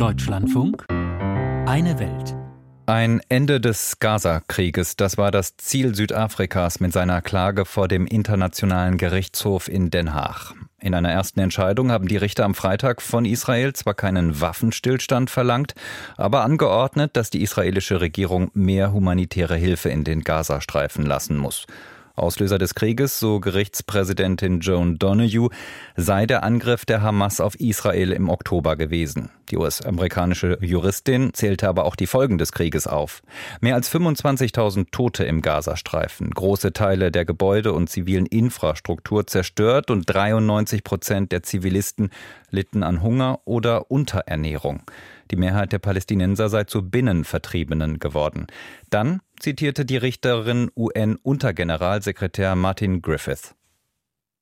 Deutschlandfunk Eine Welt. Ein Ende des Gaza-Krieges, das war das Ziel Südafrikas mit seiner Klage vor dem Internationalen Gerichtshof in Den Haag. In einer ersten Entscheidung haben die Richter am Freitag von Israel zwar keinen Waffenstillstand verlangt, aber angeordnet, dass die israelische Regierung mehr humanitäre Hilfe in den Gazastreifen lassen muss. Auslöser des Krieges, so Gerichtspräsidentin Joan Donoghue, sei der Angriff der Hamas auf Israel im Oktober gewesen. Die US-amerikanische Juristin zählte aber auch die Folgen des Krieges auf. Mehr als 25.000 Tote im Gazastreifen, große Teile der Gebäude und zivilen Infrastruktur zerstört und 93 Prozent der Zivilisten litten an Hunger oder Unterernährung. Die Mehrheit der Palästinenser sei zu Binnenvertriebenen geworden. Dann zitierte die Richterin UN-Untergeneralsekretär Martin Griffith.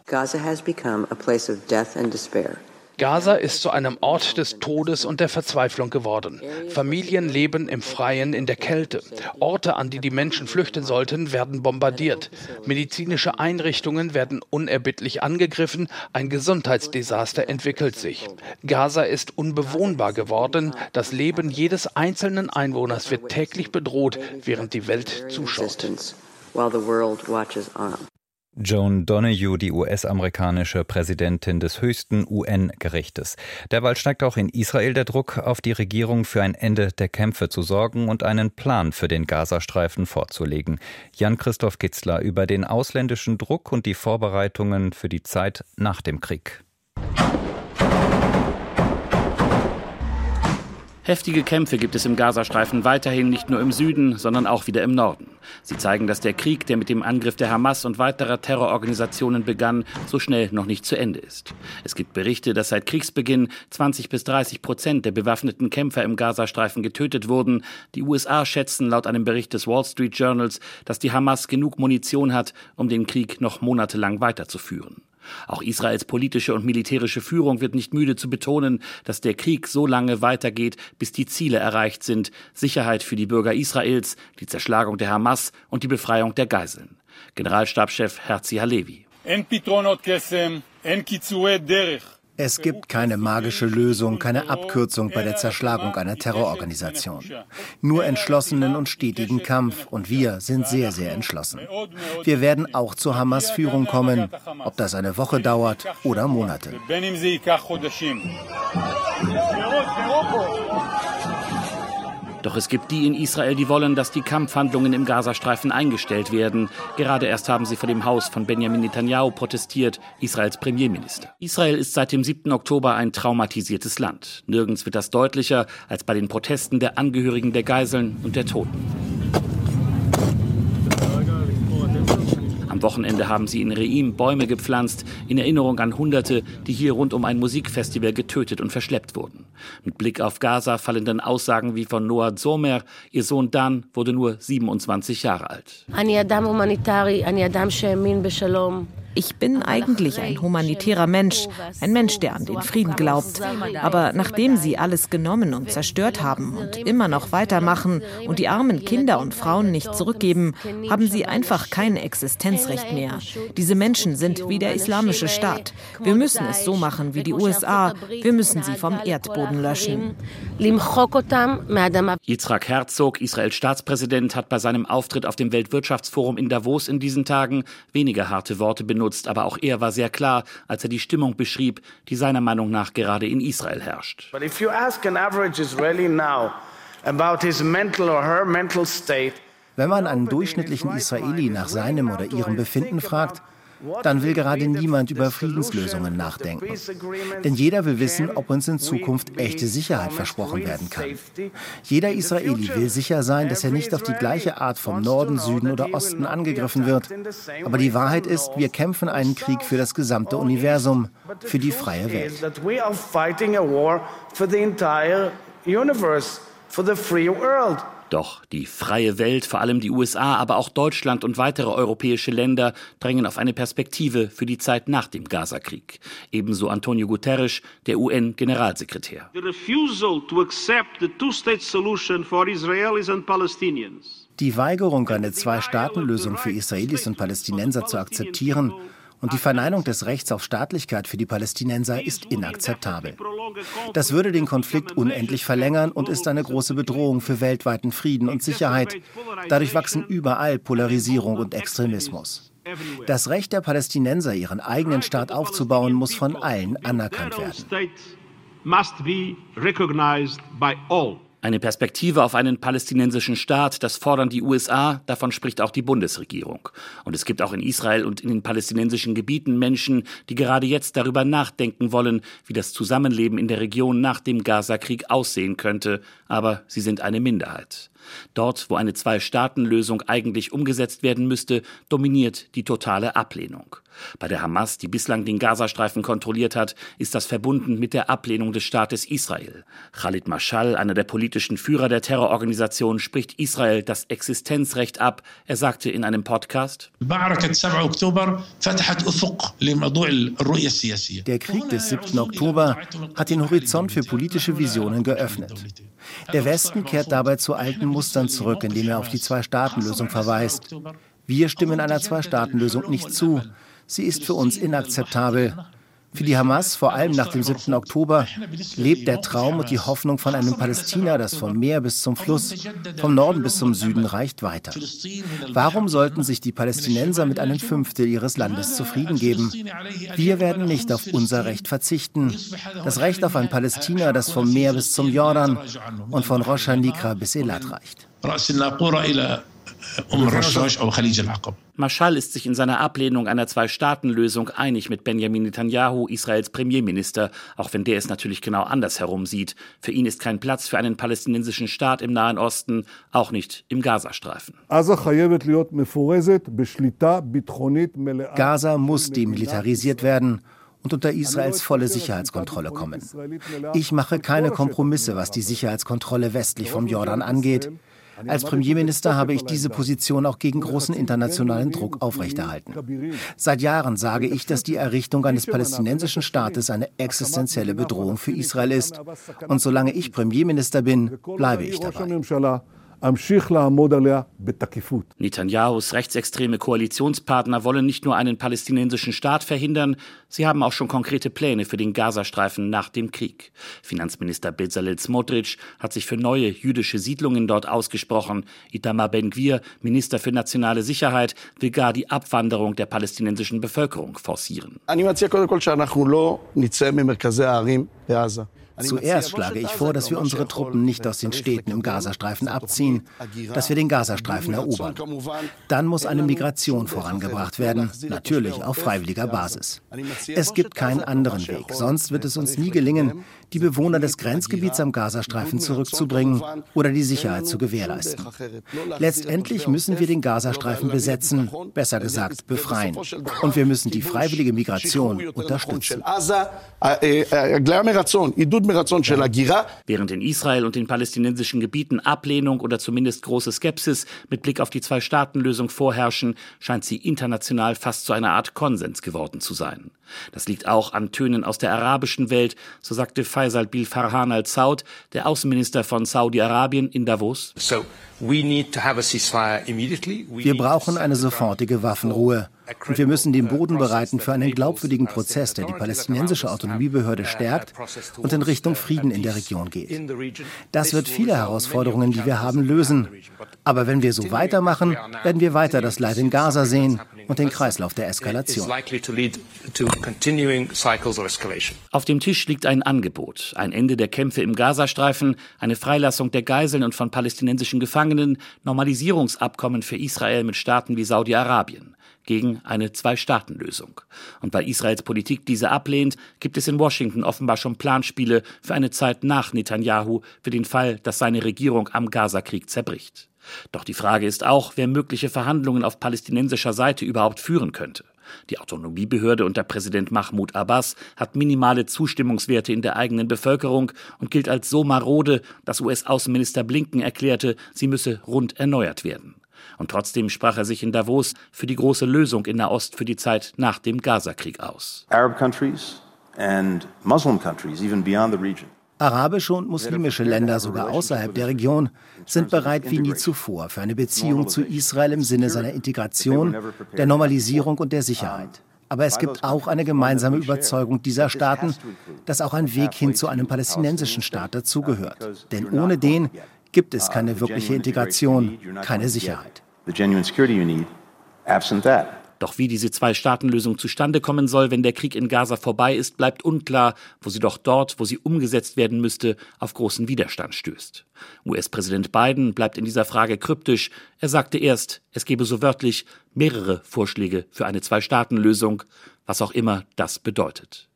Gaza has become a place of death and despair. Gaza ist zu einem Ort des Todes und der Verzweiflung geworden. Familien leben im Freien in der Kälte. Orte, an die die Menschen flüchten sollten, werden bombardiert. Medizinische Einrichtungen werden unerbittlich angegriffen. Ein Gesundheitsdesaster entwickelt sich. Gaza ist unbewohnbar geworden. Das Leben jedes einzelnen Einwohners wird täglich bedroht, während die Welt zuschaut. Joan Donoghue, die US-amerikanische Präsidentin des höchsten UN-Gerichtes. Derweil steigt auch in Israel der Druck auf die Regierung, für ein Ende der Kämpfe zu sorgen und einen Plan für den Gazastreifen vorzulegen. Jan-Christoph Kitzler über den ausländischen Druck und die Vorbereitungen für die Zeit nach dem Krieg. Heftige Kämpfe gibt es im Gazastreifen weiterhin nicht nur im Süden, sondern auch wieder im Norden. Sie zeigen, dass der Krieg, der mit dem Angriff der Hamas und weiterer Terrororganisationen begann, so schnell noch nicht zu Ende ist. Es gibt Berichte, dass seit Kriegsbeginn 20 bis 30 Prozent der bewaffneten Kämpfer im Gazastreifen getötet wurden. Die USA schätzen laut einem Bericht des Wall Street Journals, dass die Hamas genug Munition hat, um den Krieg noch monatelang weiterzuführen. Auch Israels politische und militärische Führung wird nicht müde zu betonen, dass der Krieg so lange weitergeht, bis die Ziele erreicht sind Sicherheit für die Bürger Israels, die Zerschlagung der Hamas und die Befreiung der Geiseln. Generalstabschef Herzi Halevi. Es gibt keine magische Lösung, keine Abkürzung bei der Zerschlagung einer Terrororganisation. Nur entschlossenen und stetigen Kampf. Und wir sind sehr, sehr entschlossen. Wir werden auch zur Hamas-Führung kommen, ob das eine Woche dauert oder Monate. Doch es gibt die in Israel, die wollen, dass die Kampfhandlungen im Gazastreifen eingestellt werden. Gerade erst haben sie vor dem Haus von Benjamin Netanyahu protestiert, Israels Premierminister. Israel ist seit dem 7. Oktober ein traumatisiertes Land. Nirgends wird das deutlicher als bei den Protesten der Angehörigen der Geiseln und der Toten. Am Wochenende haben sie in Reim Bäume gepflanzt, in Erinnerung an Hunderte, die hier rund um ein Musikfestival getötet und verschleppt wurden. Mit Blick auf Gaza fallen dann Aussagen wie von Noah Zomer, ihr Sohn Dan wurde nur 27 Jahre alt. Ich bin eigentlich ein humanitärer Mensch, ein Mensch, der an den Frieden glaubt. Aber nachdem sie alles genommen und zerstört haben und immer noch weitermachen und die armen Kinder und Frauen nicht zurückgeben, haben sie einfach kein Existenzrecht mehr. Diese Menschen sind wie der islamische Staat. Wir müssen es so machen wie die USA. Wir müssen sie vom Erdboden löschen. Yitzhak Herzog, Israels Staatspräsident, hat bei seinem Auftritt auf dem Weltwirtschaftsforum in Davos in diesen Tagen weniger harte Worte benutzt benutzt, aber auch er war sehr klar, als er die Stimmung beschrieb, die seiner Meinung nach gerade in Israel herrscht. But if you ask an average Israeli now about his mental or her mental state, wenn man einen durchschnittlichen Israeli nach seinem oder ihrem Befinden fragt, dann will gerade niemand über Friedenslösungen nachdenken. Denn jeder will wissen, ob uns in Zukunft echte Sicherheit versprochen werden kann. Jeder Israeli will sicher sein, dass er nicht auf die gleiche Art vom Norden, Süden oder Osten angegriffen wird. Aber die Wahrheit ist, wir kämpfen einen Krieg für das gesamte Universum, für die freie Welt. For the free world. Doch die freie Welt, vor allem die USA, aber auch Deutschland und weitere europäische Länder drängen auf eine Perspektive für die Zeit nach dem Gazakrieg. Ebenso Antonio Guterres, der UN-Generalsekretär. Die Weigerung, eine Zwei-Staaten-Lösung für Israelis und Palästinenser zu akzeptieren Und die Verneinung des Rechts auf Staatlichkeit für die Palästinenser ist inakzeptabel. Das würde den Konflikt unendlich verlängern und ist eine große Bedrohung für weltweiten Frieden und Sicherheit. Dadurch wachsen überall Polarisierung und Extremismus. Das Recht der Palästinenser, ihren eigenen Staat aufzubauen, muss von allen anerkannt werden. Eine Perspektive auf einen palästinensischen Staat, das fordern die USA, davon spricht auch die Bundesregierung. Und es gibt auch in Israel und in den palästinensischen Gebieten Menschen, die gerade jetzt darüber nachdenken wollen, wie das Zusammenleben in der Region nach dem Gazakrieg aussehen könnte, aber sie sind eine Minderheit. Dort, wo eine Zwei-Staaten-Lösung eigentlich umgesetzt werden müsste, dominiert die totale Ablehnung. Bei der Hamas, die bislang den Gazastreifen kontrolliert hat, ist das verbunden mit der Ablehnung des Staates Israel. Khalid Mashal, einer der politischen Führer der Terrororganisation, spricht Israel das Existenzrecht ab. Er sagte in einem Podcast, Der Krieg des 7. Oktober hat den Horizont für politische Visionen geöffnet. Der Westen kehrt dabei zu alten Mustern zurück, indem er auf die Zwei-Staaten-Lösung verweist. Wir stimmen einer Zwei-Staaten-Lösung nicht zu. Sie ist für uns inakzeptabel. Für die Hamas, vor allem nach dem 7. Oktober, lebt der Traum und die Hoffnung von einem Palästina, das vom Meer bis zum Fluss, vom Norden bis zum Süden reicht, weiter. Warum sollten sich die Palästinenser mit einem Fünftel ihres Landes zufrieden geben? Wir werden nicht auf unser Recht verzichten. Das Recht auf ein Palästina, das vom Meer bis zum Jordan und von Rosh Hanikra bis Elat reicht. Mashal ist sich in seiner Ablehnung einer Zwei-Staaten-Lösung einig mit Benjamin Netanyahu, Israels Premierminister, auch wenn der es natürlich genau andersherum sieht. Für ihn ist kein Platz für einen palästinensischen Staat im Nahen Osten, auch nicht im Gazastreifen. Gaza muss demilitarisiert werden und unter Israels volle Sicherheitskontrolle kommen. Ich mache keine Kompromisse, was die Sicherheitskontrolle westlich vom Jordan angeht. Als Premierminister habe ich diese Position auch gegen großen internationalen Druck aufrechterhalten. Seit Jahren sage ich, dass die Errichtung eines palästinensischen Staates eine existenzielle Bedrohung für Israel ist. Und solange ich Premierminister bin, bleibe ich dabei. Netanyahus rechtsextreme Koalitionspartner wollen nicht nur einen palästinensischen Staat verhindern, sie haben auch schon konkrete Pläne für den Gazastreifen nach dem Krieg. Finanzminister Bezalel Smotrich hat sich für neue jüdische Siedlungen dort ausgesprochen. Itamar Ben-Gvir, Minister für nationale Sicherheit, will gar die Abwanderung der palästinensischen Bevölkerung forcieren. Zuerst schlage ich vor, dass wir unsere Truppen nicht aus den Städten im Gazastreifen abziehen, dass wir den Gazastreifen erobern. Dann muss eine Migration vorangebracht werden, natürlich auf freiwilliger Basis. Es gibt keinen anderen Weg, sonst wird es uns nie gelingen, die Bewohner des Grenzgebiets am Gazastreifen zurückzubringen oder die Sicherheit zu gewährleisten. Letztendlich müssen wir den Gazastreifen besetzen, besser gesagt befreien. Und wir müssen die freiwillige Migration unterstützen. Während in Israel und den palästinensischen Gebieten Ablehnung oder zumindest große Skepsis mit Blick auf die Zwei-Staaten-Lösung vorherrschen, scheint sie international fast zu einer Art Konsens geworden zu sein. Das liegt auch an Tönen aus der arabischen Welt, so sagte Faisal Bil Farhan al-Saud, der Außenminister von Saudi-Arabien in Davos. Wir brauchen eine sofortige Waffenruhe. Und wir müssen den Boden bereiten für einen glaubwürdigen Prozess, der die palästinensische Autonomiebehörde stärkt und in Richtung Frieden in der Region geht. Das wird viele Herausforderungen, die wir haben, lösen. Aber wenn wir so weitermachen, werden wir weiter das Leid in Gaza sehen und den Kreislauf der Eskalation. Auf dem Tisch liegt ein Angebot. Ein Ende der Kämpfe im Gazastreifen, eine Freilassung der Geiseln und von palästinensischen Gefangenen, Normalisierungsabkommen für Israel mit Staaten wie Saudi-Arabien gegen eine Zwei-Staaten-Lösung. Und weil Israels Politik diese ablehnt, gibt es in Washington offenbar schon Planspiele für eine Zeit nach Netanyahu für den Fall, dass seine Regierung am Gazakrieg zerbricht. Doch die Frage ist auch, wer mögliche Verhandlungen auf palästinensischer Seite überhaupt führen könnte. Die Autonomiebehörde unter Präsident Mahmoud Abbas hat minimale Zustimmungswerte in der eigenen Bevölkerung und gilt als so marode, dass US-Außenminister Blinken erklärte, sie müsse rund erneuert werden. Und trotzdem sprach er sich in Davos für die große Lösung in Nahost für die Zeit nach dem Gazakrieg aus. Arab countries and Muslim countries even beyond the region Arabische und muslimische Länder, sogar außerhalb der Region, sind bereit wie nie zuvor für eine Beziehung zu Israel im Sinne seiner Integration, der Normalisierung und der Sicherheit. Aber es gibt auch eine gemeinsame Überzeugung dieser Staaten, dass auch ein Weg hin zu einem palästinensischen Staat dazugehört. Denn ohne den gibt es keine wirkliche Integration, keine Sicherheit. Doch wie diese Zwei-Staaten-Lösung zustande kommen soll, wenn der Krieg in Gaza vorbei ist, bleibt unklar, wo sie doch dort, wo sie umgesetzt werden müsste, auf großen Widerstand stößt. US-Präsident Biden bleibt in dieser Frage kryptisch. Er sagte erst, es gebe so wörtlich mehrere Vorschläge für eine Zwei-Staaten-Lösung, was auch immer das bedeutet.